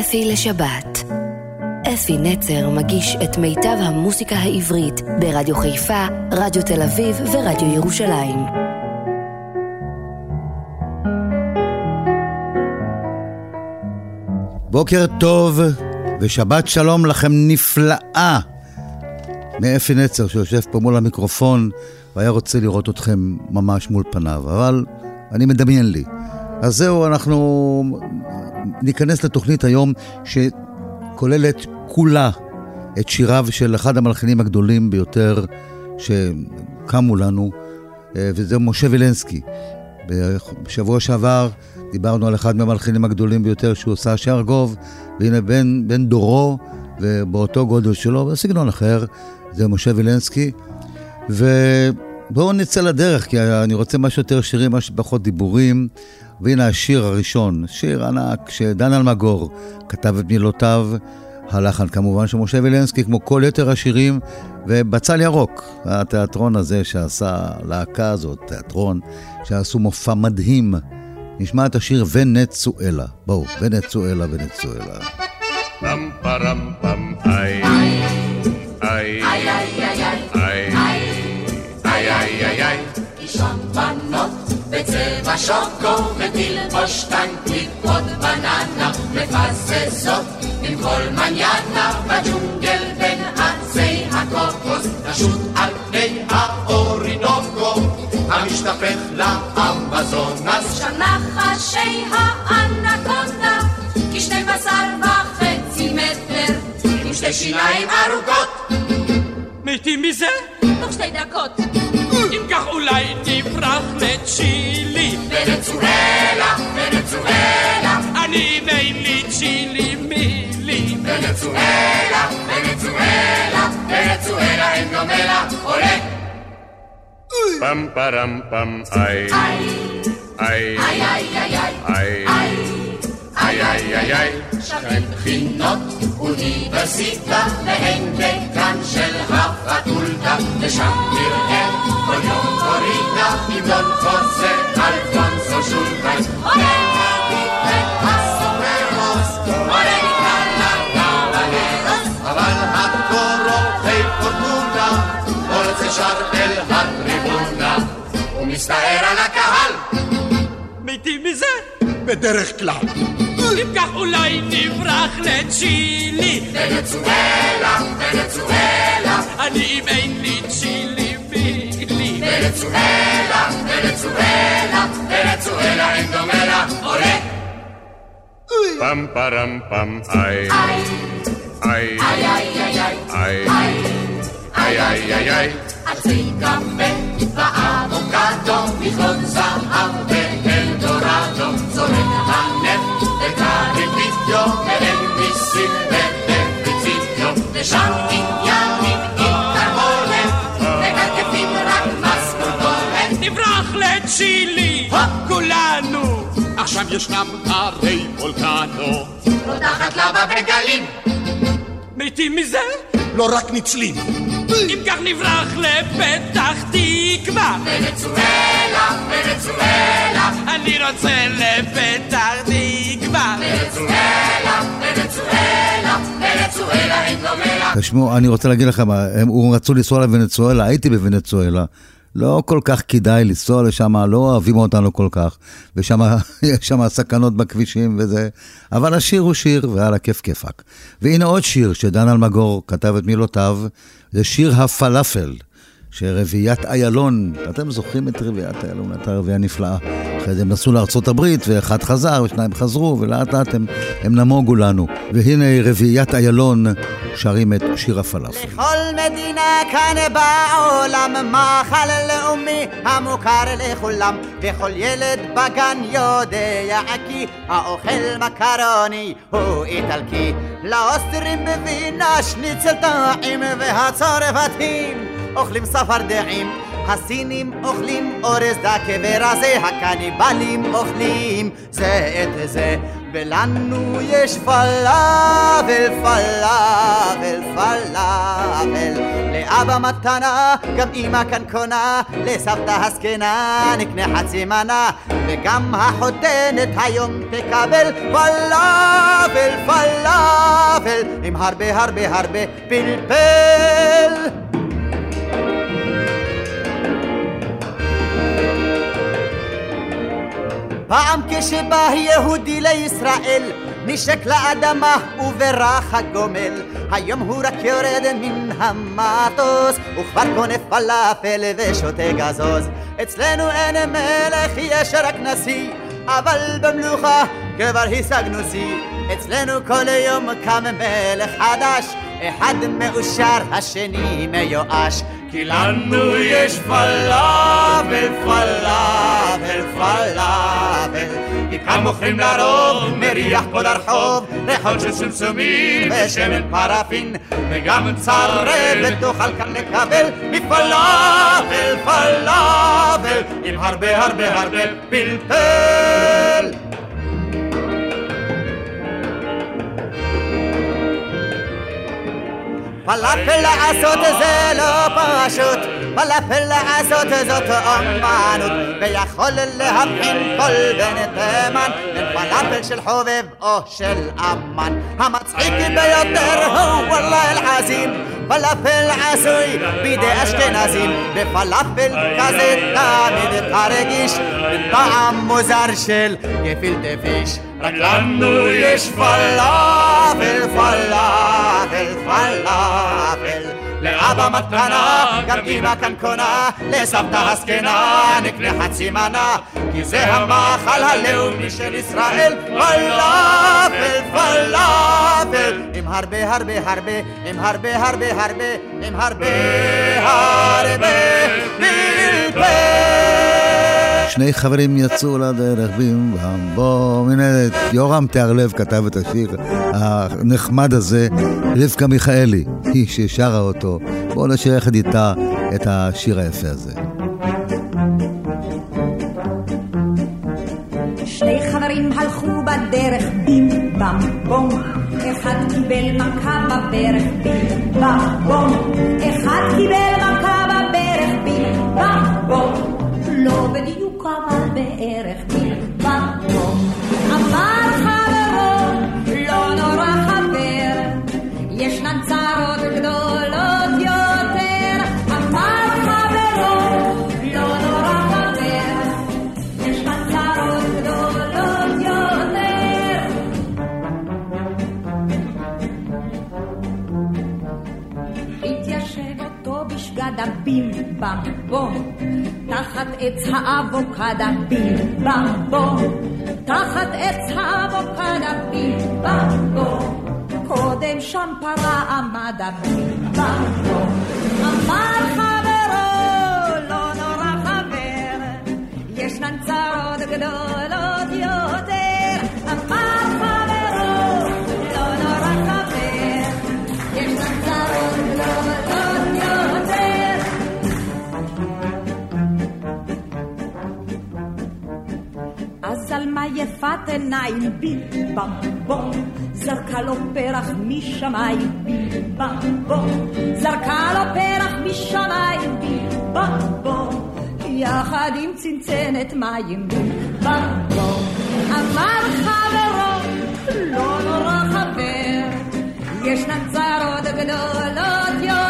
אפי לשבת. אפי נצר מגיש את מיטב המוסיקה העברית ברדיו חיפה, רדיו תל אביב ורדיו ירושלים. בוקר טוב ושבת שלום לכם נפלאה מאפי נצר שיושב פה מול המיקרופון והיה רוצה לראות אתכם ממש מול פניו, אבל אני מדמיין לי. אז זהו, אנחנו ניכנס לתוכנית היום שכוללת כולה את שיריו של אחד המלחינים הגדולים ביותר שקמו לנו, אה, וזה משה וילנסקי. בשבוע שעבר דיברנו על אחד מהמלחינים הגדולים ביותר שהוא עושה שארגוב, והנה בן, בן דורו ובאותו גודל שלו, בסגנון אחר, זה משה וילנסקי. ובואו נצא לדרך, כי אני רוצה משהו יותר שירים, משהו פחות דיבורים. והנה השיר הראשון, שיר ענק שדן אלמגור כתב את מילותיו, הלחן כמובן של משה וילנסקי, כמו כל יתר השירים, ובצל ירוק, התיאטרון הזה שעשה, להקה הזאת, תיאטרון, שעשו מופע מדהים. נשמע את השיר ונצואלה. בואו, ונצואלה, ונצואלה. פם פרם פם איי איי איי איי בצבע שוקו ותלבוש טנקית עוד בננה מפססות עם כל מניאנה בג'ונגל בין עצי הקוקוס נשוט על פני האורינוקו המשתפך לאמזונס שם נחשי האנקונדה כשני בשר וחצי מטר עם שתי שיניים ארוכות מתים מזה? תוך שתי דקות אם כך אולי נברח Venezuela, Venezuela. Ani neili chili mili. Venezuela, Venezuela, Venezuela en novela, olé. Pam param pam ay. Ay. Ay ay ay ay ay. ay. ay. איי איי איי איי. שכן בחינות אוניברסיטה והן דקן של הפקולטה ושם נראה כל יום קורינה על אבל הקורוחי פורטונה רוצה שר אל הטריבונה. ומסתער על הקהל. מתים מזה? בדרך כלל W rybkach ulajni wrach lecili Wenezuela, Wenezuela. Ani mainly Chili bigli Wenezuela, Wenezuela Wenezuela indomela, ole. Pam param pam, aj Aj, aj, aj, aj, aj Aj, aj, aj, aj, aj A cykamy i pa awokado Wychodzą, a w Eldorado Zorena ישנם הרי וולקנו. רותחת לבה בגלים. מתים מזה? לא רק ניצלים. אם כך נברח לפתח תקווה. ונצואלה, ונצואלה. אני רוצה לפתח תקווה. ונצואלה, ונצואלה, ונצואלה אין דומה לה. תשמעו, אני רוצה להגיד לכם, הם רצו לנסוע לוונצואלה, הייתי בוונצואלה. לא כל כך כדאי לנסוע לשם, לא אוהבים אותנו כל כך, ושם יש שם סכנות בכבישים וזה, אבל השיר הוא שיר, ועל הכיף כיפק. והנה עוד שיר שדן אלמגור כתב את מילותיו, זה שיר הפלאפל, שרביעיית איילון, אתם זוכרים את רביעיית איילון, הייתה רביעייה נפלאה. אחרי זה הם נסעו הברית, ואחד חזר, ושניים חזרו, ולאט לאט הם, הם נמוגו לנו. והנה רביעיית איילון שרים את שיר הפלאפל. לכל מדינה כאן בעולם מאכל לאומי המוכר לכולם, וכל ילד בגן יודע כי האוכל מקרוני הוא איטלקי. לאוסטרים בווינה שניצל טעים והצרפתים אוכלים צפרדעים הסינים אוכלים אורז דקה ורזה, הקניבלים אוכלים זה את זה, ולנו יש פלאבל, פלאבל, פלאבל. לאבא מתנה, גם אמא כאן קונה, לסבתא הזקנה נקנה חצי מנה, וגם החותנת היום תקבל פלאבל, פלאפל, עם הרבה הרבה הרבה פלפל. פעם כשבא יהודי לישראל נשק לאדמה וברח הגומל. היום הוא רק יורד מן המטוס וכבר קונה פלאפל ושותה גזוז. אצלנו אין מלך יש רק נשיא אבל במלוכה כבר השגנו שיא. אצלנו כל יום קם מלך חדש אחד מאושר השני מיואש כי לנו יש פלאפל, פלאפל, פלאפל. כי כאן מוכרים לרוב, מריח כל הרחוב, ריחות של סמסומים ושמן פרפין, וגם צרבת תוכל כאן לקבל מפלאפל, פלאפל, עם הרבה הרבה הרבה פלפל. פלאפל לעשות זה לא פשוט, פלאפל לעשות זאת אומנות, ויכול להבחין כל בן תימן. בין פלאפל של חובב או של אמן. המצחיק ביותר הוא וואלה אל-חזים, פלאפל עשוי בידי אשכנזים, בפלאפל כזה תמיד תרגיש טעם מוזר של גפילטה פיש. רק לנו יש פלאפל, פלאפל, פלאפל. לאבא מתנה, גם אמא כאן קונה, לסבתא הזקנה נקנה חצי מנה, כי זה המאכל הלאומי של ישראל, פלאפל, פלאפל, עם הרבה הרבה הרבה, עם הרבה הרבה הרבה, עם הרבה הרבה פלפל. שני חברים יצאו לדרך בים בום, הנה יורם תיארלב כתב את השיר הנחמד הזה, רבקה מיכאלי, היא ששרה אותו. בואו נשאיר יחד איתה את השיר היפה הזה. שני חברים הלכו בדרך בים בם בום אחד קיבל מכה בברך בים בם בום אחד קיבל מכה בברך בים בם בום לא בדיוק בערך במקום. אמר חברו, לא נורא חבר, ישנן צרות גדולות יותר. אמר חברו, לא נורא חבר, ישנן צרות גדולות יותר. התיישב אותו בשגד הבימבם בום תחת עץ האבוקדה בימבמבו, תחת עץ האבוקדה בימבמבו, קודם שם פרה עמדה בימבמבו, אמר חברו, לא נורא חבר, ישנן צרות גדולות עיניים בי במבום זרקה לו פרח משמיים בי במבום זרקה לו פרח משמיים בי במבום יחד עם צנצנת מים בי במבום אמר חברו לא נורא חבר ישנן צרות גדולות יותר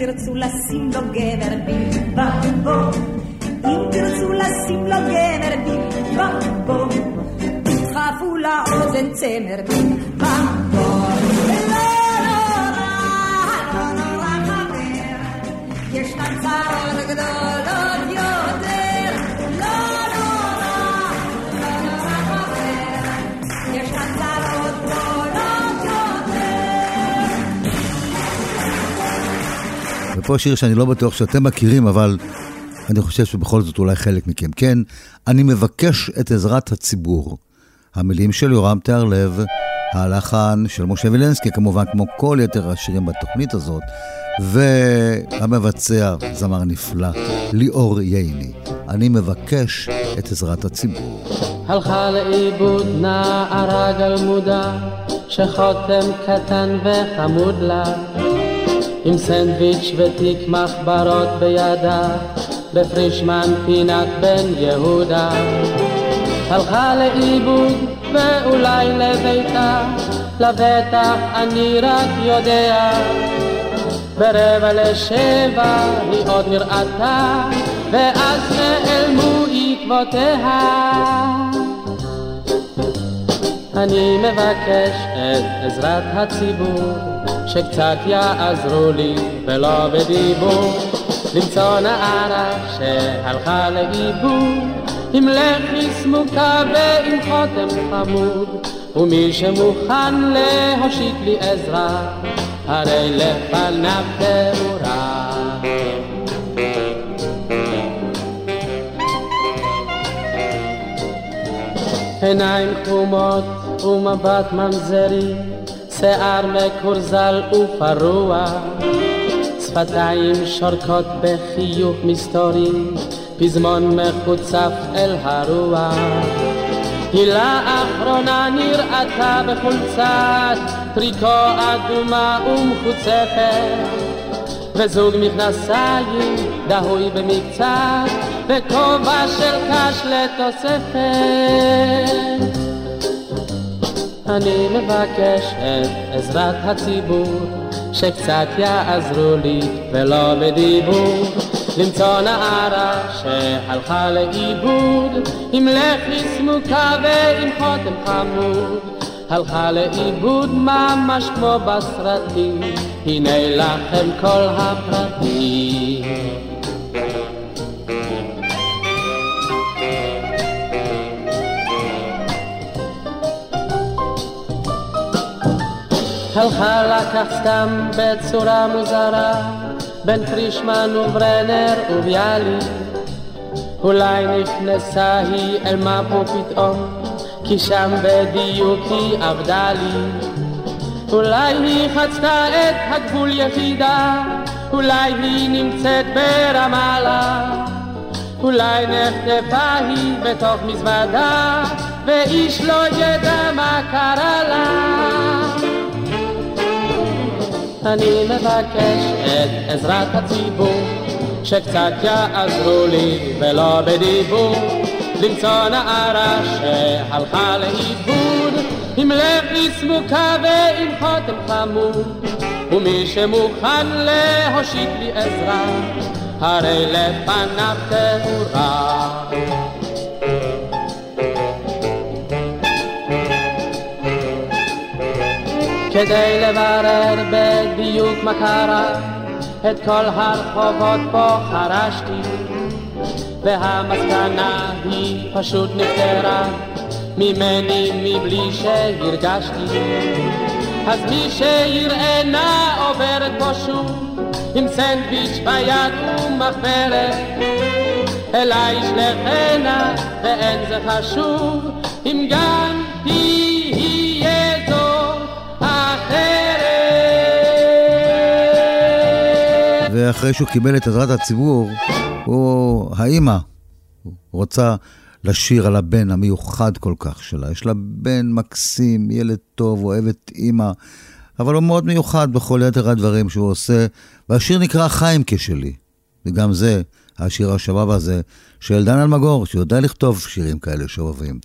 תרצו לשים לו גבר בים בם בו אם תרצו לשים לו גבר בים בם בו תדחפו לאוזן צמר בים בם בו ולא נורא, לא נורא חבר ישנן צרות גדולות ופה שיר שאני לא בטוח שאתם מכירים, אבל אני חושב שבכל זאת אולי חלק מכם כן. אני מבקש את עזרת הציבור. המילים של יורם תיארלב, הלחן של משה וילנסקי, כמובן, כמו כל יתר השירים בתוכנית הזאת, והמבצע, זמר נפלא, ליאור ייני. אני מבקש את עזרת הציבור. הלכה לאיבוד נערה גלמודה, שחותם קטן וחמוד לה, עם סנדוויץ' ותיק מחברות בידה, בפרישמן פינת בן יהודה. הלכה לאיבוד ואולי לביתה, לבטח אני רק יודע. ברבע לשבע היא עוד נראתה, ואז נעלמו עקבותיה. אני מבקש את עזרת הציבור, שקצת יעזרו לי ולא בדיבור, למצוא נערה שהלכה לאיבוד, עם לחי סמוקה ועם חותם חמוד, ומי שמוכן להושיט לי עזרה, הרי לפניו תאורה. עיניים חומות ומבט ממזרי, שיער מקורזל ופרוע, שפתיים שורקות בחיוך מסתורי, פזמון מחוצף אל הרוח. היא לאחרונה נראתה בחולצת טריקו אדומה ומחוצפת. וזוג מכנסיים דהוי במקצת וכובע של קש לתוספת אני מבקש את עזרת הציבור שקצת יעזרו לי ולא בדיבור. למצוא נערה שהלכה לאיבוד עם לחי סמוקה ועם חותם חמוד הלכה לאיבוד ממש כמו בסרטים הנה לכם כל הפרטים הלכה לקח סתם בצורה מוזרה בין פרישמן וברנר וביאליק. אולי נכנסה היא אל מפו פתאום כי שם בדיוק היא עבדה לי. אולי היא חצתה את הגבול יחידה אולי היא נמצאת ברמאללה. אולי נחטפה היא בתוך מזוודה ואיש לא ידע מה קרה לה אני מבקש את עזרת הציבור, שקצת יעזרו לי ולא בדיבור, למצוא נערה שהלכה לאיבוד, עם לב סמוקה ועם חותם חמוד, ומי שמוכן להושיט לי עזרה, הרי לפניו תאורה. כדי לברר בדיוק מה קרה, את כל הרחובות פה חרשתי, והמסקנה היא פשוט נפטרה ממני מבלי שהרגשתי. אז מי שיראה נא עוברת פה שוב, עם סנדוויץ' ביד ומחברת, אליי ישלחנה ואין זה חשוב, אם גם ואחרי שהוא קיבל את עזרת הציבור, הוא, האימא רוצה לשיר על הבן המיוחד כל כך שלה. יש לה בן מקסים, ילד טוב, אוהב את אימא, אבל הוא מאוד מיוחד בכל יתר הדברים שהוא עושה, והשיר נקרא חיים כשלי. וגם זה, השיר השבב הזה, של דן אלמגור, שיודע לכתוב שירים כאלה שאוהבים.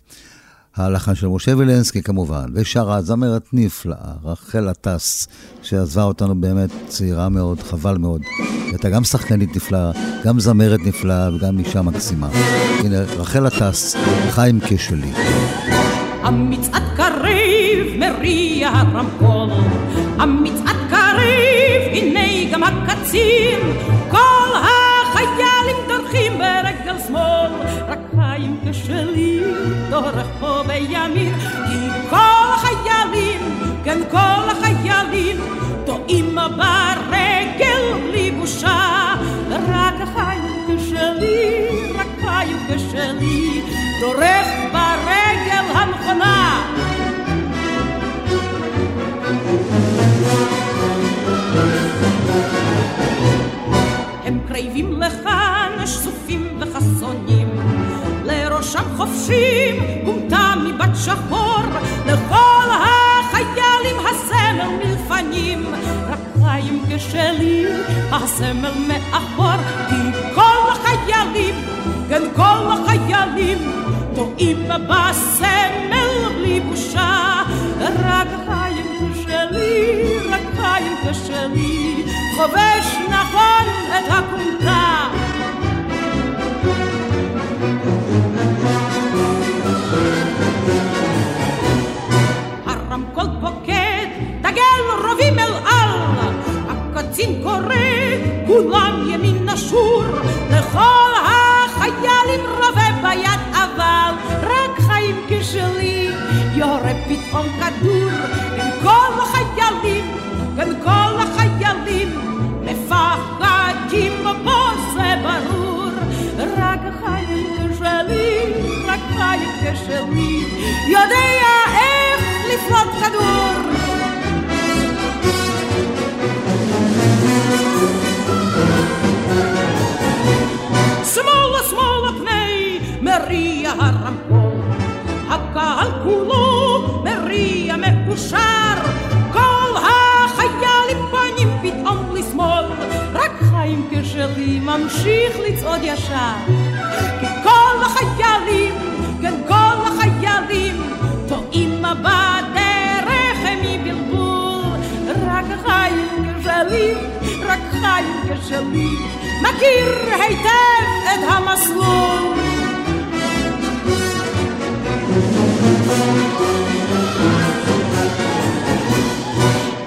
הלחן של משה וילנסקי כמובן, ושרה זמרת נפלאה, רחל עטס, שעזבה אותנו באמת צעירה מאוד, חבל מאוד. הייתה גם שחקנית נפלאה, גם זמרת נפלאה וגם אישה מקסימה. הנה, רחל עטס, חיים כשלי. המצעד קריב מריע הרמקול, המצעד קריב, הנה גם הקצין, כל החיילים דורכים ברגל שמאל, רק חיים כשלי הימין, כי כל החיילים, כן כל החיילים, טועים ברגל בלי בושה. רק החיוך שלי, רק חיוך שלי, דורך ברגל המכונה הם קרבים לכאן שסופים וחסונים, לראשם חופשים מבת שחור, לכל החיילים הסמל מלפנים, רק חיים כשלי, הסמל מאחור, כי כל החיילים, כן כל החיילים, טועים בסמל בלי בושה, רק חיים כשלי, רק חיים כשלי, חובש נכון את הכומתה. יודע איך לפלוט כדור. שמאלה שמאלה פני מריע הרמקול, הקהל כולו מריע מאושר, כל החיילים פנים פתאום לשמאל, רק חיים כשלי ממשיך לצעוד ישר, כי כל החיילים, כן כל החיילים, טועים בדרך מבלבול, רק חיים כשלי, רק חיים כשלי, מכיר היטב את המסלול.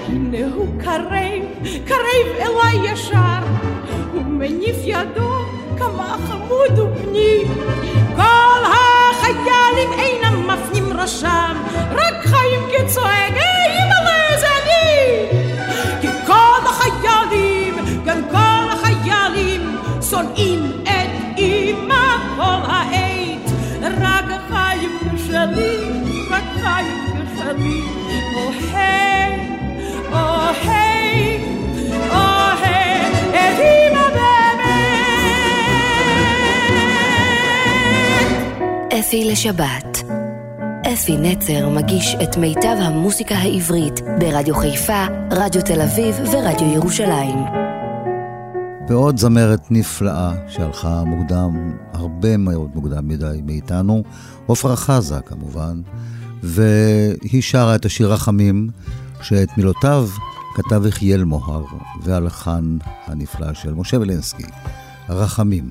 הנה הוא קרב, קרב אליי ישר, הוא מניף ידו כמה חמוד ובני. כל החיילים אינם מפנים ראשם, רק חיים כצועק, היי אימא'לה זה אני! כי כל החיילים, כן כל החיילים, שונאים את אימא כל העת, רק חיים כשלי, רק חיים כשלי, אפי לשבת. אפי נצר מגיש את מיטב המוסיקה העברית ברדיו חיפה, רדיו תל אביב ורדיו ירושלים. ועוד זמרת נפלאה שהלכה מוקדם, הרבה מאוד מוקדם מדי מאיתנו, עפרה חזה כמובן, והיא שרה את השיר רחמים, שאת מילותיו כתב יחיאל מוהר, והלחן הנפלא של משה וילנסקי, רחמים.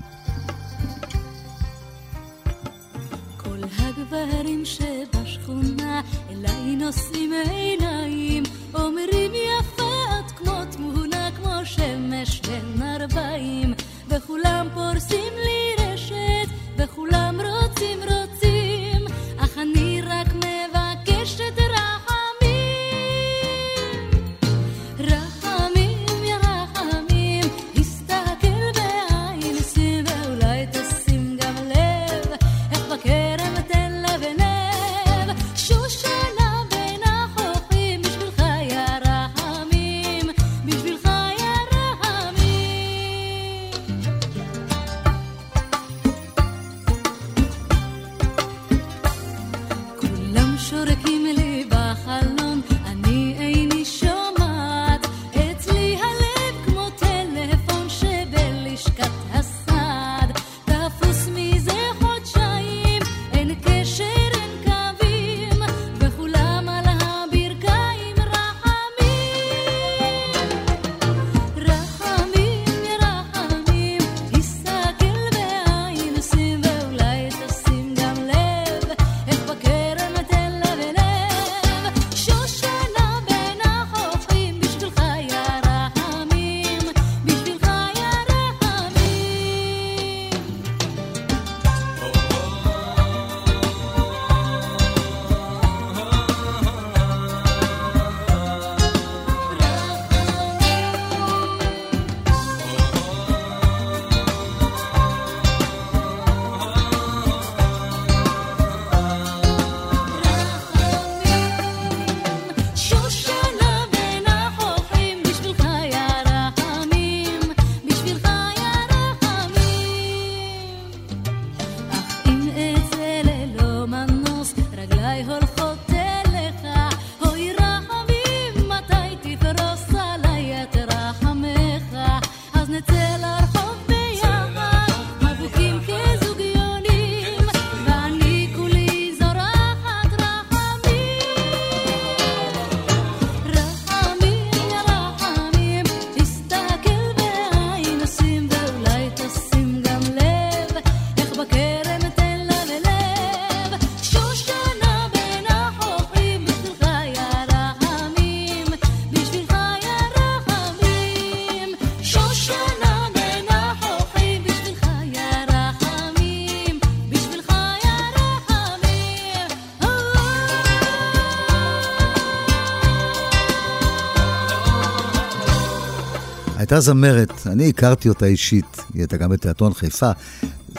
הייתה זמרת, אני הכרתי אותה אישית, היא הייתה גם בתיאטרון חיפה,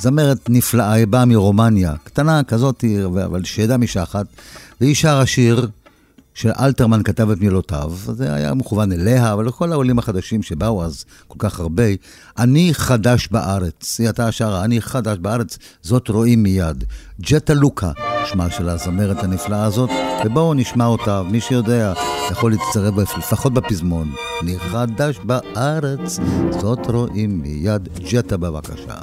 זמרת נפלאה, היא באה מרומניה, קטנה כזאת, אבל שידעה משחת, והיא שרה שיר שאלתרמן כתב את מילותיו, זה היה מכוון אליה, אבל לכל העולים החדשים שבאו אז, כל כך הרבה, אני חדש בארץ, היא הייתה שרה, אני חדש בארץ, זאת רואים מיד. ג'טה לוקה, שמה של הזמרת הנפלאה הזאת, ובואו נשמע אותה, מי שיודע, יכול להצטרף לפחות בפזמון. אני חדש בארץ, זאת רואים מיד. ג'טה בבקשה.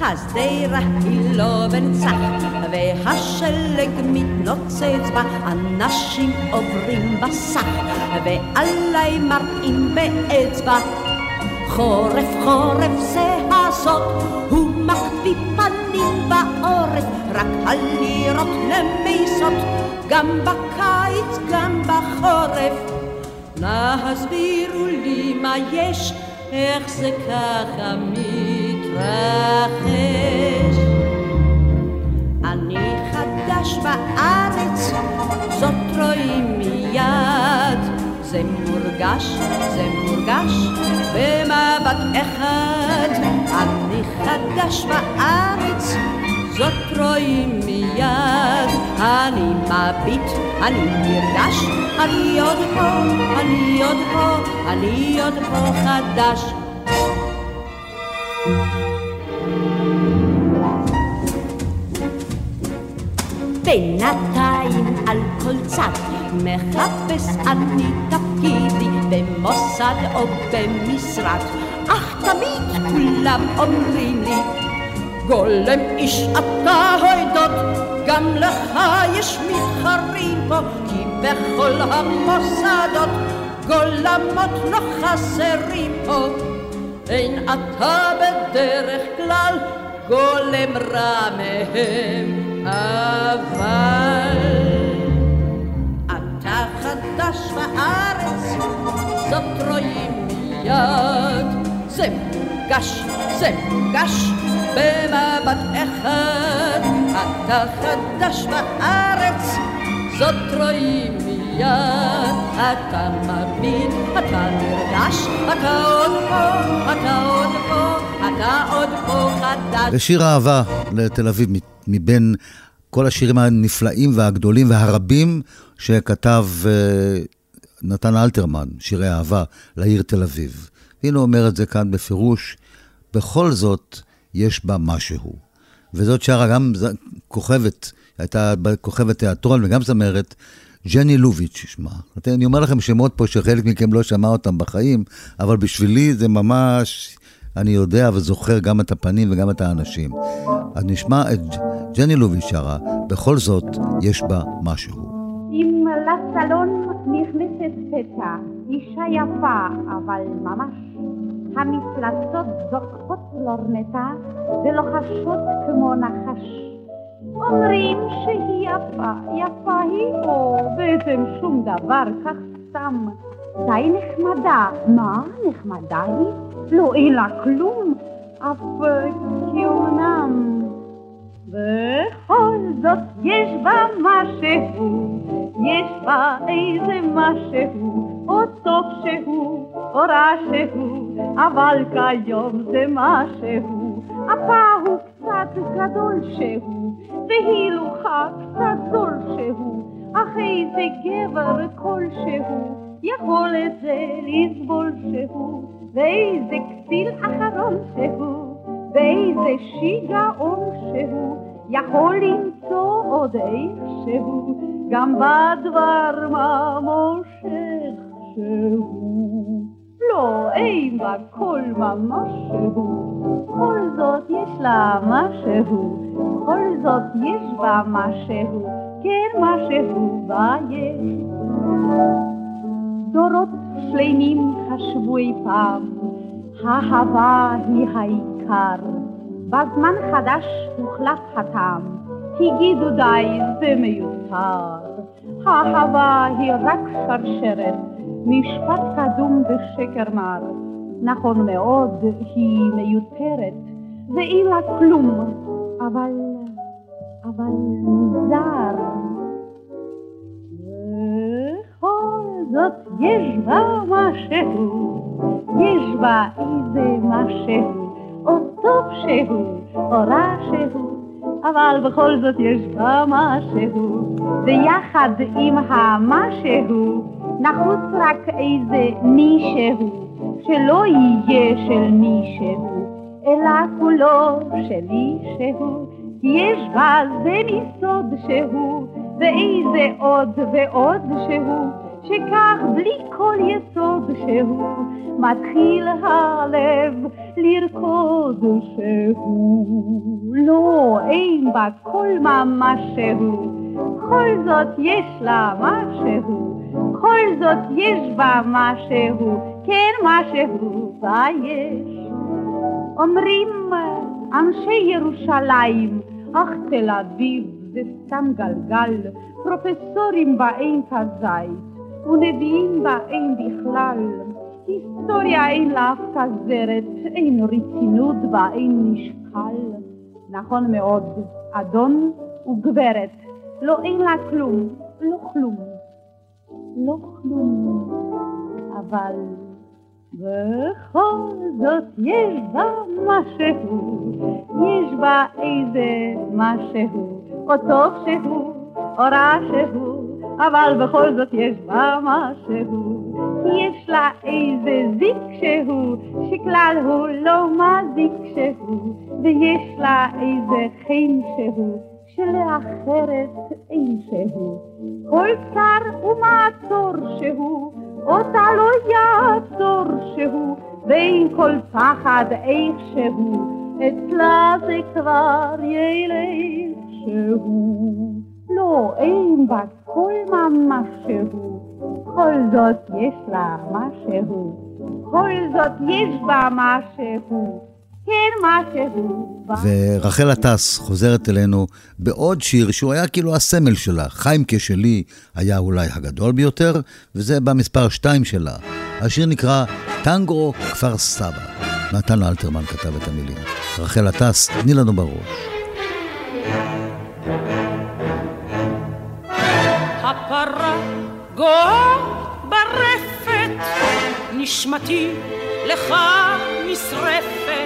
השדרה היא לא בנצח, והשלג מתנוצץ בה, אנשים עוברים בסך, ועליי מראים באצבע. חורף חורף זה הסוד, הוא מקפיא פנים בעורף, רק הלירות למיסות, גם בקיץ גם בחורף. נא הסבירו לי מה יש, איך זה ככה מתרחש. אני חדש בארץ, זאת רואים מיד. זה מורגש, זה מורגש, במבט אחד. אני חדש בארץ, זאת רואים מיד. אני מביט, אני נרגש, אני עוד פה, אני עוד פה, אני עוד פה חדש. בינתיים על כל צד מחפש אני תפקידי במוסד או במשרד, אך תמיד כולם אומרים לי גולם איש אתה הוידות, גם לך יש מתחרים פה, כי בכל המוסדות גולמות לא חסרים פה. אין אתה בדרך כלל גולם רע מהם, אבל אתה חדש בארץ, זאת רואים מיד. זה מורגש, זה מורגש, במבט אחד. אתה חדש בארץ, זאת רואים מיד. אתה מביט, אתה נרגש, אתה עוד פה, אתה עוד פה, אתה עוד פה חדש. זה שיר אהבה לתל אביב, מבין כל השירים הנפלאים והגדולים והרבים שכתב אה, נתן אלתרמן, שירי אהבה, לעיר תל אביב. הנה הוא אומר את זה כאן בפירוש, בכל זאת יש בה משהו. וזאת שרה גם כוכבת, הייתה כוכבת תיאטרון וגם זמרת, ג'ני לוביץ' שמה. אני אומר לכם שמות פה שחלק מכם לא שמע אותם בחיים, אבל בשבילי זה ממש, אני יודע וזוכר גם את הפנים וגם את האנשים. אז נשמע את ג'ני לוביץ' שרה, בכל זאת יש בה משהו. אם לסלון נכנסת פתע, אישה יפה, אבל ממש המפלצות זוקפות לורנטה ולוחשות כמו נחש. אומרים שהיא יפה, יפה היא, או בעצם שום דבר, כך סתם. די נחמדה. מה נחמדה היא? לא אין לה כלום, אף כאומנם. בכל זאת יש בה משהו, יש בה איזה משהו, או טוב שהוא, או רע שהוא, אבל כיום זה משהו. אפה הוא קצת גדול שהוא, והילוכה קצת זול שהוא, אך איזה גבר כלשהו, יכול את זה לסבול שהוא, ואיזה כסיל אחרון שהוא. ואיזה שיגעון שהוא יכול למצוא עוד איכשהו, גם בדבר מה מושך שהוא. לא, אין בה כל מה משהו, בכל זאת יש לה משהו, בכל זאת יש בה משהו, כן משהו בה יש. דורות שלמים חשבו אי פעם, האהבה היא העיקר. בזמן חדש הוחלף הטעם, הגידו די, זה מיותר. האהבה היא רק שרשרת, משפט קדום ושקר מר. נכון מאוד, היא מיותרת, ואין לה כלום, אבל, אבל מוזר. בכל זאת יש בה משהו, יש בה איזה משהו. או טוב שהוא, או רע שהוא, אבל בכל זאת יש בה משהו, ויחד עם המשהו נחוץ רק איזה מישהו, שלא יהיה של מישהו, אלא כולו שלי שהוא, כי יש בה זה מסוד שהוא, ואיזה עוד ועוד שהוא. שכך בלי כל יסוד שהוא, מתחיל הלב לרקוד שהוא. לא, אין בה כל ממש שהוא, בכל זאת יש לה משהו, בכל זאת יש בה משהו, כן משהו בה יש. אומרים אנשי ירושלים, אך תל אביב זה סתם גלגל, פרופסורים באין כזית. ונביאים בה אין בכלל. היסטוריה אין לה אף כזרת, אין רצינות בה, אין משקל. נכון מאוד, אדון וגברת, לא אין לה כלום, לא כלום, לא כלום, אבל בכל זאת יש בה משהו, יש בה איזה משהו, או טוב שהוא, או רע שהוא. אבל בכל זאת יש בה משהו. יש לה איזה זיק שהוא, שכלל הוא לא מזיק שהוא, ויש לה איזה חן שהוא, שלאחרת אין שהוא. כל צר ומעצור שהוא, אותה לא יעצור שהוא, ואין כל פחד איך שהוא, אצלה זה כבר ילך שהוא. לא, אין בה כל מה משהו, כל זאת יש לה משהו, כל זאת יש בה משהו. כן. ורחל עטס חוזרת אלינו בעוד שיר שהוא היה כאילו הסמל שלה. חיימקה שלי היה אולי הגדול ביותר, וזה במספר שתיים שלה. השיר נקרא טנגו כפר סבא. נתן אלתרמן כתב את המילים. רחל עטס, תני לנו בראש. הפרה ברפת, נשמתי לך נשרפת,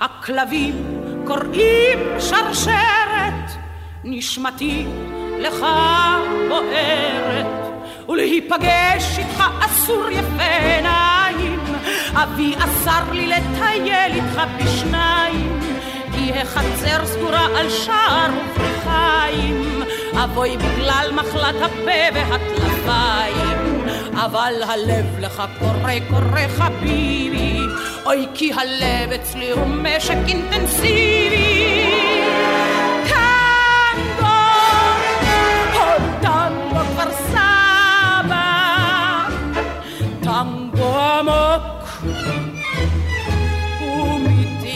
הכלבים קוראים שרשרת, נשמתי לך בוערת, ולהיפגש איתך אסור יפה עיניים, אבי אסר לי לטייל איתך בשניים, כי החצר סגורה על שער ופריחיים. אבוי בגלל מחלת הפה והטלפיים, אבל הלב לך קורא קורא חביבי, אוי כי הלב אצלי הוא משק אינטנסיבי.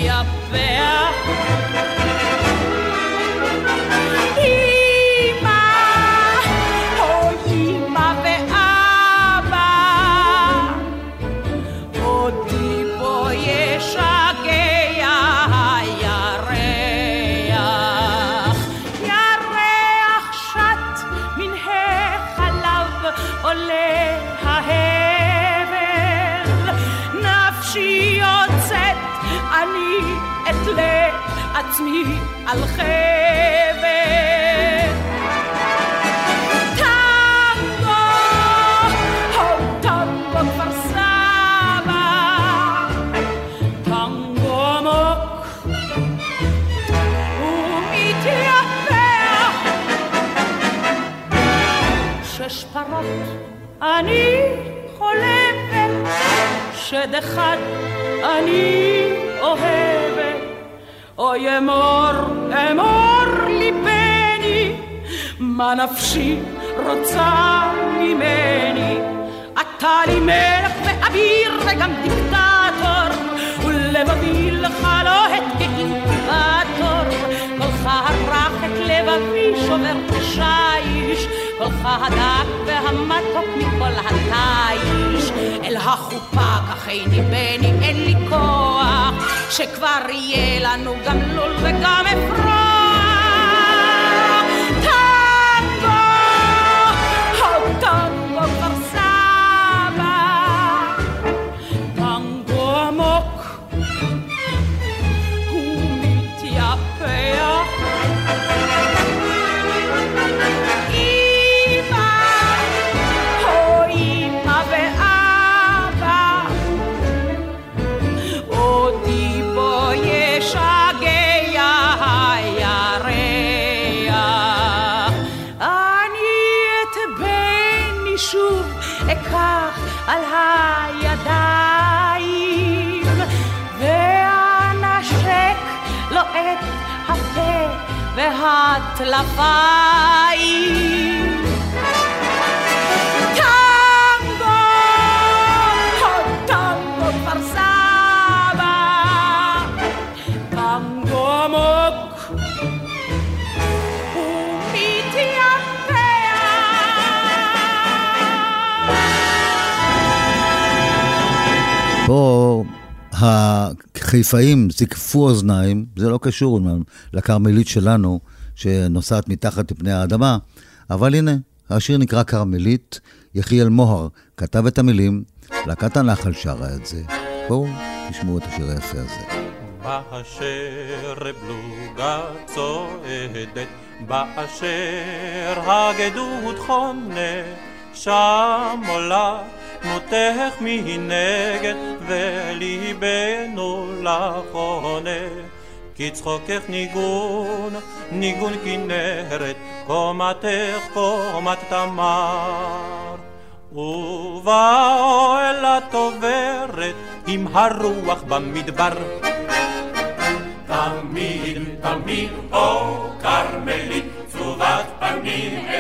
ומתייפח קולך הדק והמתוק מכל התיש. אל החופה קחני בני, אין לי כוח, שכבר יהיה לנו גם לול וגם אפרוח. החיפאים זיקפו אוזניים, זה לא קשור לכרמלית שלנו, שנוסעת מתחת לפני האדמה, אבל הנה, השיר נקרא כרמלית, יחיאל מוהר כתב את המילים, להקת הנחל שרה את זה. בואו תשמעו את השיר היפה הזה. באשר פלוגה צועדת, באשר הגדוד חונה, שם עולה מותך מנגד, וליבנו לחונה. כי צחוקך ניגון, ניגון כנרת, קומתך קומת תמר. ובאוהל הטוברת עם הרוח במדבר. תמיד, תמיד, או כרמלית, צובת פנים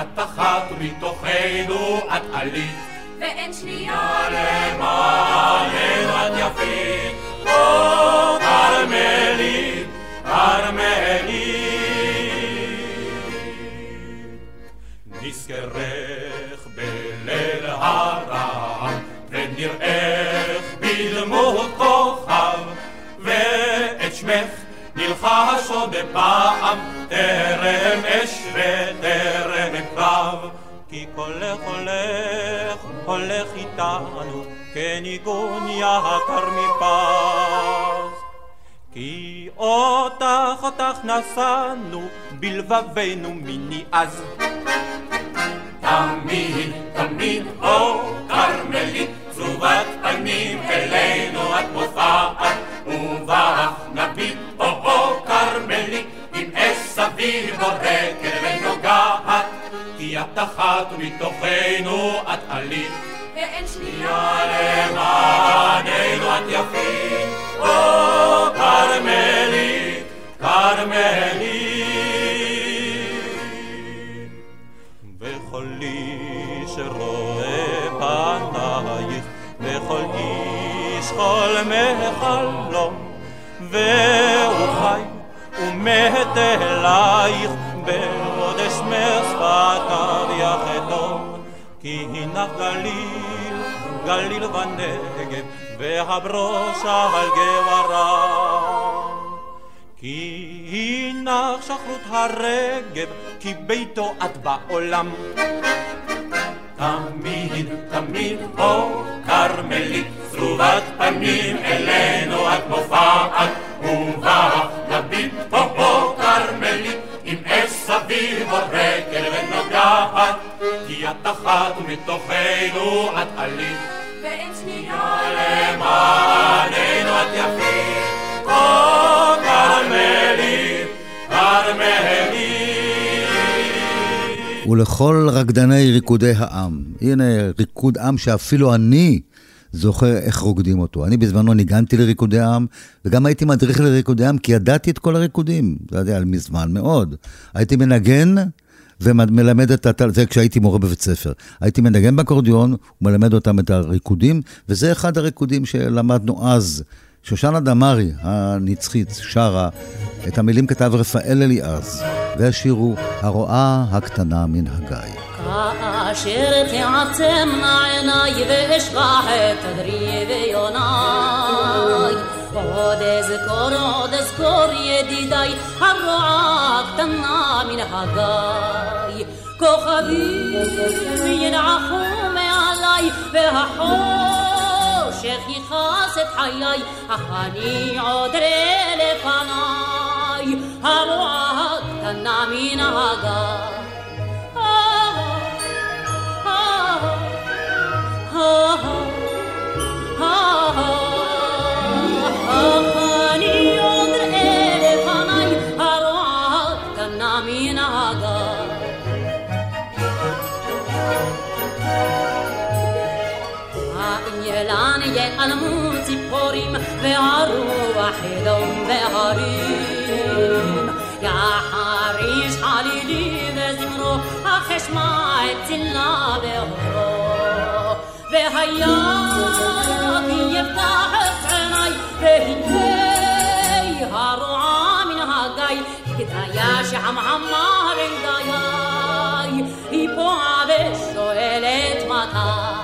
את אחת מתוכנו את עלית. ואין שנייה למעננו את יפית, או כרמלית, כרמלית. נזכרך בליל הרעם, ונראך בדמות כוכב, ואת שמך נלחש עוד פעם, טרם אש וטרם. כי קולך הולך, הולך איתנו, כניגון יקר מפז. כי אותך, אותך נשאנו, בלבבנו מיני אז. תמיד, תמיד, או כרמלית, צובת פנים אלינו את מופעת, ובך נביט, או או כרמלית, עם אש סביב בורקת ונוגעת, כי את אחת מתוכנו את עלית. ואין שנייה למעננו את יפית, או כרמלית, כרמלית. גליל ונגב, והברוש על גברם. כי הנך שחרות הרגב, כי ביתו את בעולם. תמיד, תמיד, או כרמלית, צרובת פנים אלינו את מופעת, ובך נביט, או או כרמלית, עם אש סביב בורקת ונוגעת, כי את אחת מתוכנו את עלית. ולכל רקדני ריקודי העם. הנה ריקוד עם שאפילו אני זוכר איך רוקדים אותו. אני בזמנו ניגנתי לריקודי עם, וגם הייתי מדריך לריקודי עם, כי ידעתי את כל הריקודים. זה היה מזמן מאוד. הייתי מנגן ומלמד את התל... זה כשהייתי מורה בבית ספר. הייתי מנגן באקורדיון ומלמד אותם את הריקודים, וזה אחד הריקודים שלמדנו אז. שושנה דמארי הנצחית שרה, את המילים כתב רפאל אליעז, והשיר הוא הרואה הקטנה מן הגיא. כאשר תעצמנה עיניי ואשכח את תדרי ויוניי עוד אזכור, עוד אזכור ידידיי הרועה הקטנה מן הגיא כוכבים ינעכו מעליי והחושך יכעס את חיי אך אני עוד ראה לפניי הרועה הקטנה מן הגיא האילן ייעלמו ציפורים והרוח ידום בהרים יחריש חלילי וזמרו אך אשמע את צלה ואורו והיה כי יפתח את עיניי והנה הרועה מן הגיא כדאיה שחמחמה רגדיי היא פועה ושואלת מתי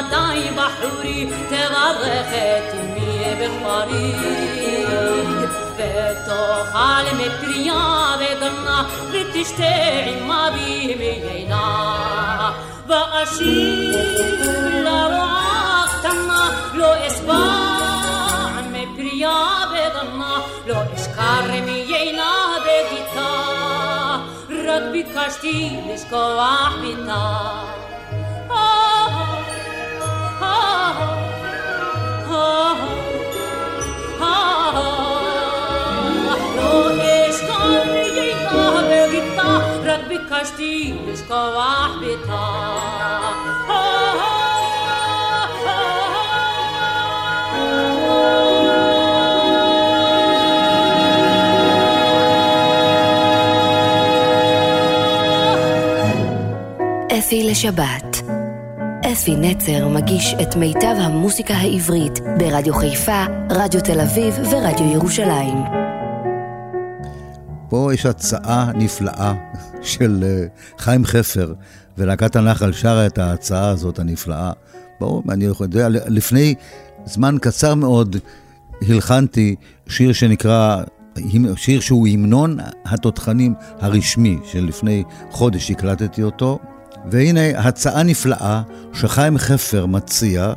מתי בחורי תברך את אמי בכפרי. ותאכל מפריה וגנה ותשתה עם אבי מיינה. ואשיב לרועה קטנה לא אשבע מפריה וגנה לא אשכר מיינה בגיתה רק ביקשתי לשכוח ביתה רק ביקשתי לשכוח ביתה אפי לשבת. אפי נצר מגיש את מיטב המוסיקה העברית ברדיו חיפה, רדיו תל אביב ורדיו ירושלים. פה יש הצעה נפלאה של אה, חיים חפר, ולהקת הנחל שרה את ההצעה הזאת הנפלאה. ברור, אני יודע, לפני זמן קצר מאוד הלחנתי שיר שנקרא, שיר שהוא המנון התותחנים הרשמי, שלפני חודש הקלטתי אותו, והנה הצעה נפלאה שחיים חפר מציע,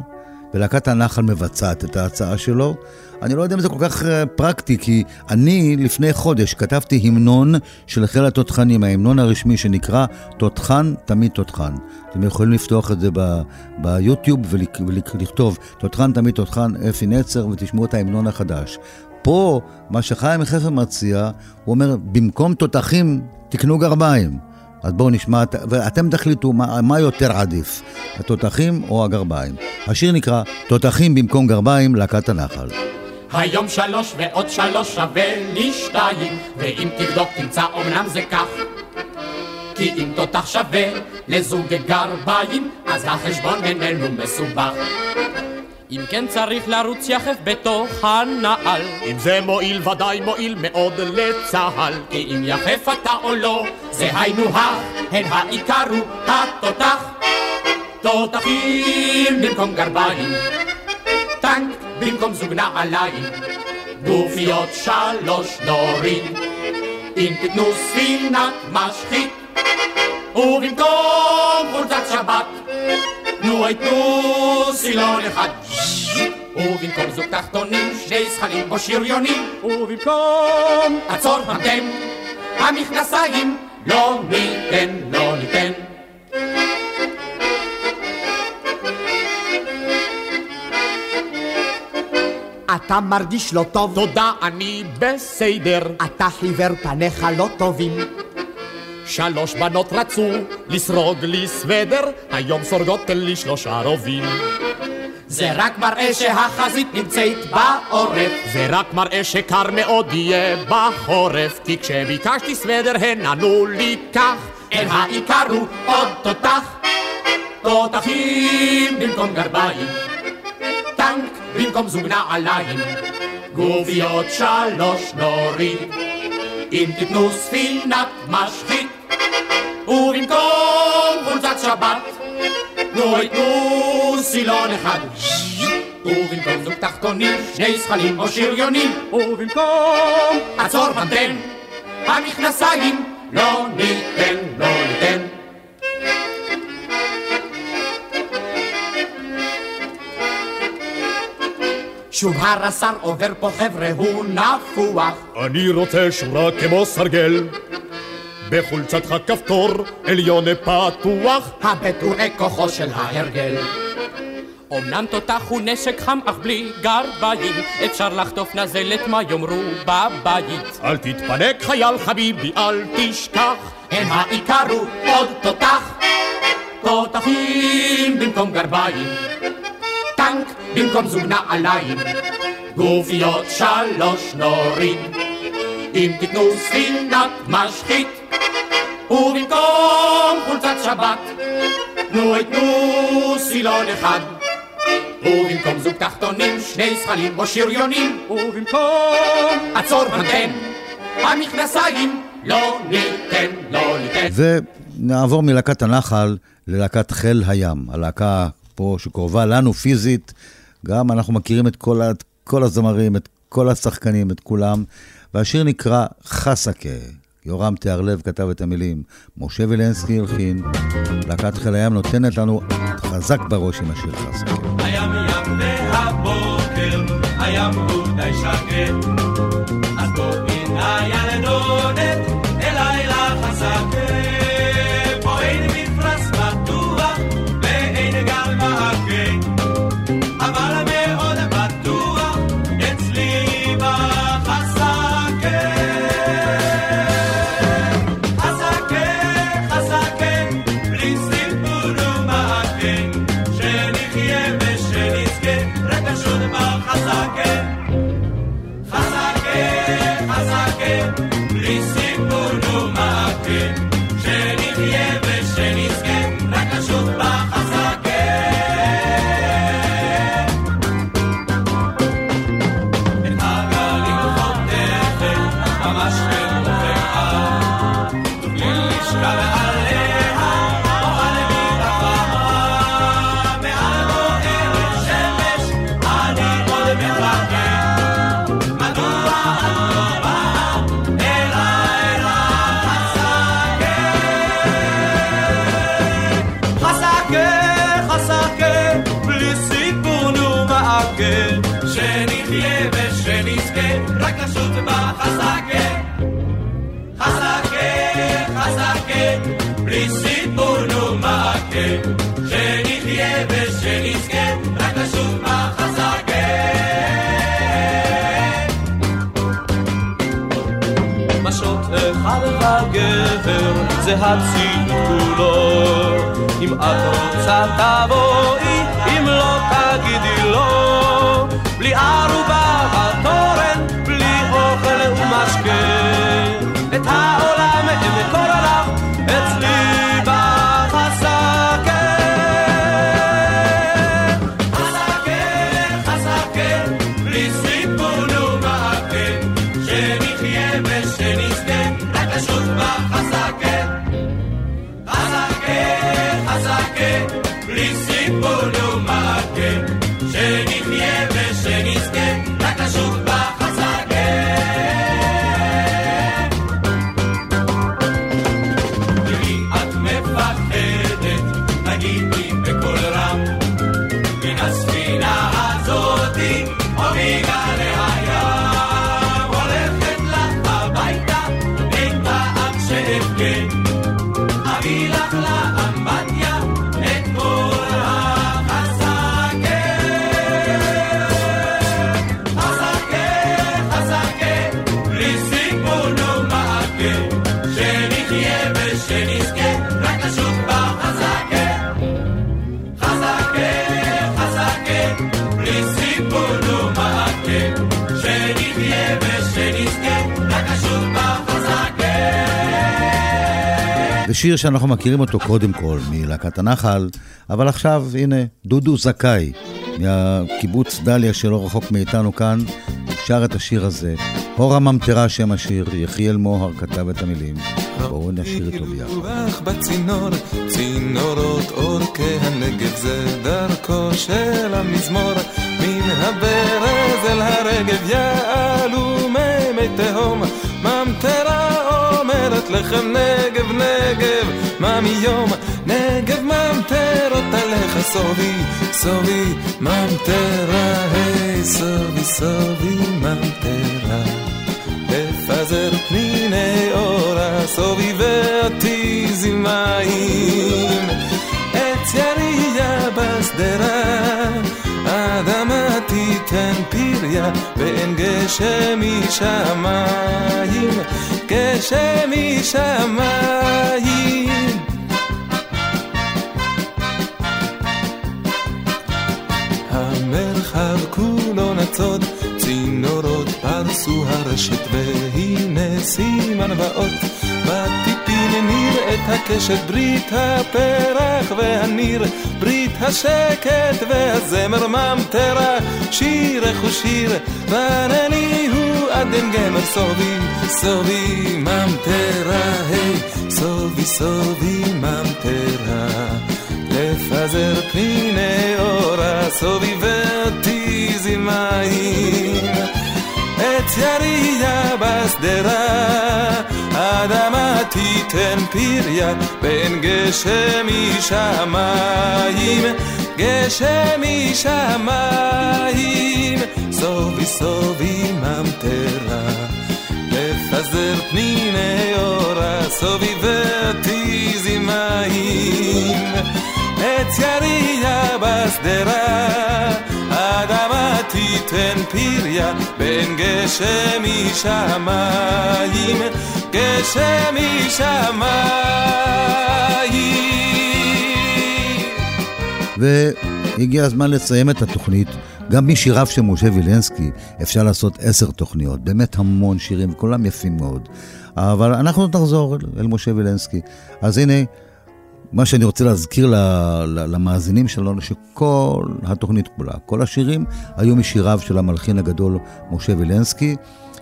ולהקת הנחל מבצעת את ההצעה שלו. אני לא יודע אם זה כל כך אה, פרקטי, כי אני לפני חודש כתבתי המנון של חיל התותחנים, ההמנון הרשמי שנקרא תותחן תמיד תותחן. אתם יכולים לפתוח את זה ב- ביוטיוב ולכתוב תותחן תמיד תותחן אפי נצר ותשמעו את ההמנון החדש. פה, מה שחיים חפר מציע, הוא אומר, במקום תותחים תקנו גרביים. אז בואו נשמע, ואתם תחליטו מה, מה יותר עדיף, התותחים או הגרביים. השיר נקרא תותחים במקום גרביים, להקת הנחל. היום שלוש ועוד שלוש שווה לי שתיים, ואם תבדוק תמצא אמנם זה כך. כי אם תותח שווה לזוג גרביים, אז החשבון בינינו מסובך. אם כן צריך לרוץ יחף בתוך הנעל. אם זה מועיל ודאי מועיל מאוד לצה"ל. כי אם יחף אתה או לא, זה היינו הך, הן העיקר הוא התותח. תותחים במקום גרביים, טנק במקום זוג נעליים, גופיות שלוש דורים, אם תיתנו ספינת משחית, ובמקום חולצת שבת, נו היתנו סילון אחד. ובמקום זוג תחתונים, שני זכלים או שריונים, ובמקום עצור המתן, המכנסיים, לא ניתן, לא ניתן. אתה מרגיש לא טוב? תודה, אני בסדר. אתה חיוור פניך לא טובים. שלוש בנות רצו לסרוג לי סוודר, היום סורגות לי שלושה רובים. זה רק מראה שהחזית נמצאת בעורף, זה רק מראה שקר מאוד יהיה בחורף, כי כשביקשתי סוודר הן ענו לי כך, אל העיקר הוא עוד תותח, תותחים במקום גרביים, במקום זוג נעליים, גוביות שלוש נוריד, אם תיתנו ספינת משחית, ובמקום חולצת שבת, תנו יתנו סילון אחד. ובמקום זוג תחתונים, שני זכלים או שריונים, ובמקום עצור פנטן, המכנסיים לא ניתן, לא ניתן. שוב הרס"ר עובר פה חבר'ה הוא נפוח. אני רוצה שורה כמו סרגל. בחולצתך כפתור עליון פתוח. הבטורי כוחו של ההרגל. אמנם תותח הוא נשק חם אך בלי גרביים אפשר לחטוף נזלת מה יאמרו בבית אל תתפנק חייל חביבי אל תשכח. הם העיקר הוא עוד תותח. תותחים במקום גרביים במקום זוג נעליים גופיות שלוש נוריד אם תיתנו ספינת משחית ובמקום חולצת שבת תנו יתנו סילון אחד. ובמקום זוג תחתונים שני זכלים או שריונים. ובמקום עצור המתן המכנסיים לא ניתן, לא ניתן. ונעבור מלהקת הנחל ללהקת חיל הים, הלהקה פה שקרובה לנו פיזית, גם אנחנו מכירים את כל, ה, כל הזמרים, את כל השחקנים, את כולם, והשיר נקרא חסקה. יורם תיארלב כתב את המילים, משה וילנסקי הלחין, להקת חיל הים נותנת לנו חזק בראש עם השיר חסקה. הים ים והבוקר, הים הוא די שקט, אז בואי נא ילדונת, זה הציוד כולו. אם את רוצה תבואי. אם לא תגידי לא. בלי ערובה שיר שאנחנו מכירים אותו קודם כל מלהקת הנחל, אבל עכשיו, הנה, דודו זכאי, מהקיבוץ דליה שלא רחוק מאיתנו כאן, שר את השיר הזה. הור הממטרה שם השיר, יחיאל מוהר כתב את המילים. בואו נשיר איתו ביחד. ובך בצינור. מן הברז אל הרגב יעלו מימי תהום, ממטרה אומרת לכם נגב נגב, מה מיום נגב ממטרות עליך סובי, סובי ממטרה, היי סובי סובי ממטרה. לפזר פניני אורה, סובבי זמאים. עץ ירייה בשדרה, אדמה תיתן פריה, ואין גשם משמיים, גשם משמיים. המרחב כולו נצוד, צינורות פרסו הרשת, והנה סימן ואות. בטיפין ניר את הקשת, ברית הפרח והניר, ברית השקט והזמר ממטרה, שירך ושיר, וענני הוא עדן גמר סובי, סובי ממטרה, היי, סובי סובי ממטרה. פניני אורה, סובבי זמאים. עץ ירייה בשדרה, אדמה תיתן פריה, בין גשם משמיים, גשם משמיים, סובי סובי ממטרה. לפזר פניני אורה, סובבי זמאים. עץ ירייה בשדרה, אדמה תיתן פריה, בין גשם משמיים, גשם משמיים. והגיע הזמן לסיים את התוכנית. גם משיריו של משה וילנסקי אפשר לעשות עשר תוכניות, באמת המון שירים, כולם יפים מאוד. אבל אנחנו נחזור אל משה וילנסקי. אז הנה, מה שאני רוצה להזכיר למאזינים שלנו, שכל התוכנית כולה, כל השירים, היו משיריו של המלחין הגדול משה וילנסקי,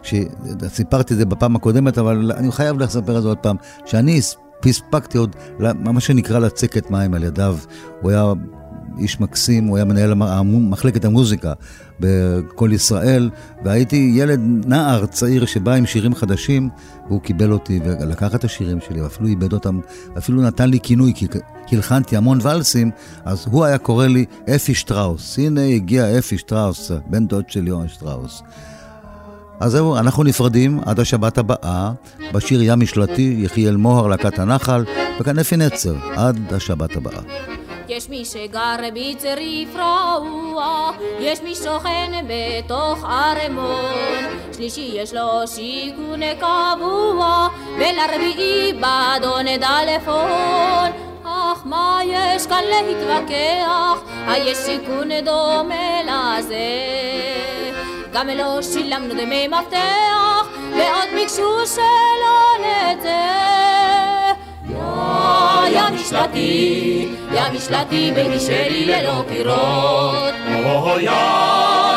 שסיפרתי את זה בפעם הקודמת, אבל אני חייב לספר את זה עוד פעם, שאני הספקתי עוד, מה שנקרא לצקת מים על ידיו. הוא היה איש מקסים, הוא היה מנהל מחלקת המוזיקה בכל ישראל, והייתי ילד נער צעיר שבא עם שירים חדשים, והוא קיבל אותי ולקח את השירים שלי, ואפילו איבד אותם, אפילו נתן לי כינוי, כי הלחנתי המון ולסים, אז הוא היה קורא לי אפי שטראוס. הנה הגיע אפי שטראוס, בן דוד של יוהן שטראוס. אז זהו, אנחנו נפרדים עד השבת הבאה, בשיר ים משלתי, יחיאל מוהר, להקת הנחל, וכאן אפי נצר, עד השבת הבאה. יש מי שגר בצריף רעוע, יש מי שוכן בתוך ערמון, שלישי יש לו שיכון קבוע, ולרביעי באדון דלפון. אך מה יש כאן להתווכח, היש שיכון דומה לזה. גם לא שילמנו דמי מפתח, ועוד ביקשו שלא נצא. יא משלתי, יא משלתי ביני שלי ללא קירות.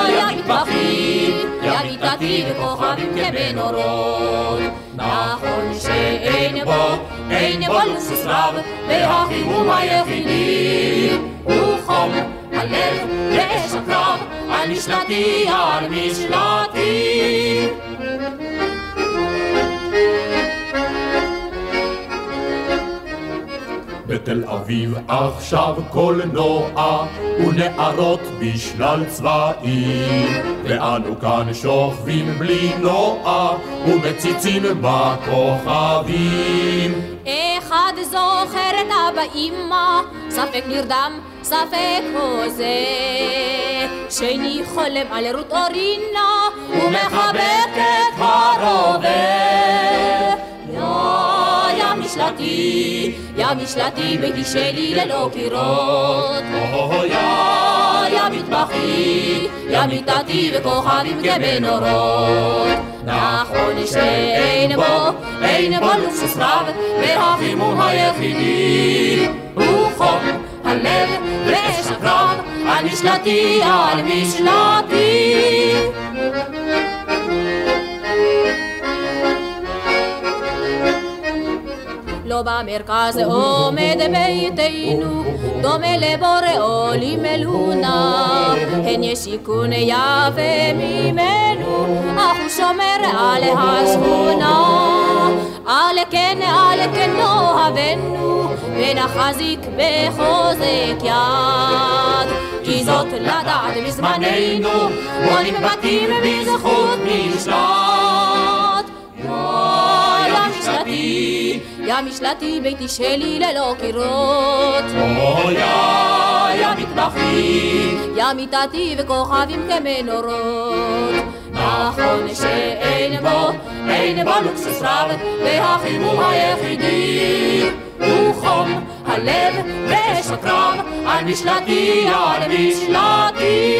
יא מטבחים, יא מיטתי וכוכבים כמנורות. נכון שאין בו, אין בו לוסוס רב, והחימום היחידי הוא חום הלב ואש הקרב, על משלתי, על משלתי. בתל אביב עכשיו קולנוע ונערות בשלל צבעים. ואנו כאן שוכבים בלי נוע ומציצים בכוכבים אחד זוכר את אבא אמא ספק נרדם ספק הוזה. שני חולם על רות אורינה ומחבק את הרובה משלתי, יא משלתי ביתי שלי ללא קירות. יא מטבחי, יא מיטתי וכוכבים כמנורות נכון שאין בו, אין בו לוקסוס רב והחימום היחידי הוא חום הלב ואש הקרב על משלתי, על משלתי לא במרכז עומד ביתנו, דומה לבורא עולים אלונה. הן ישיקון יפה ממנו, אך הוא שומר על השכונה. על כן, על כן נאהבנו, ונחזיק בחוזק יד. כי זאת לדעת בזמננו, בונים בתים בזכות משלט. יא משלתי ביתי שלי ללא קירות. יא יא מטבחי, יא מיטתי וכוכבים כמנורות. נכון שאין בו, אין בו לוקסוס רב, והחימום היחידי הוא חום הלב ואש הקרב, על משלתי, על משלתי.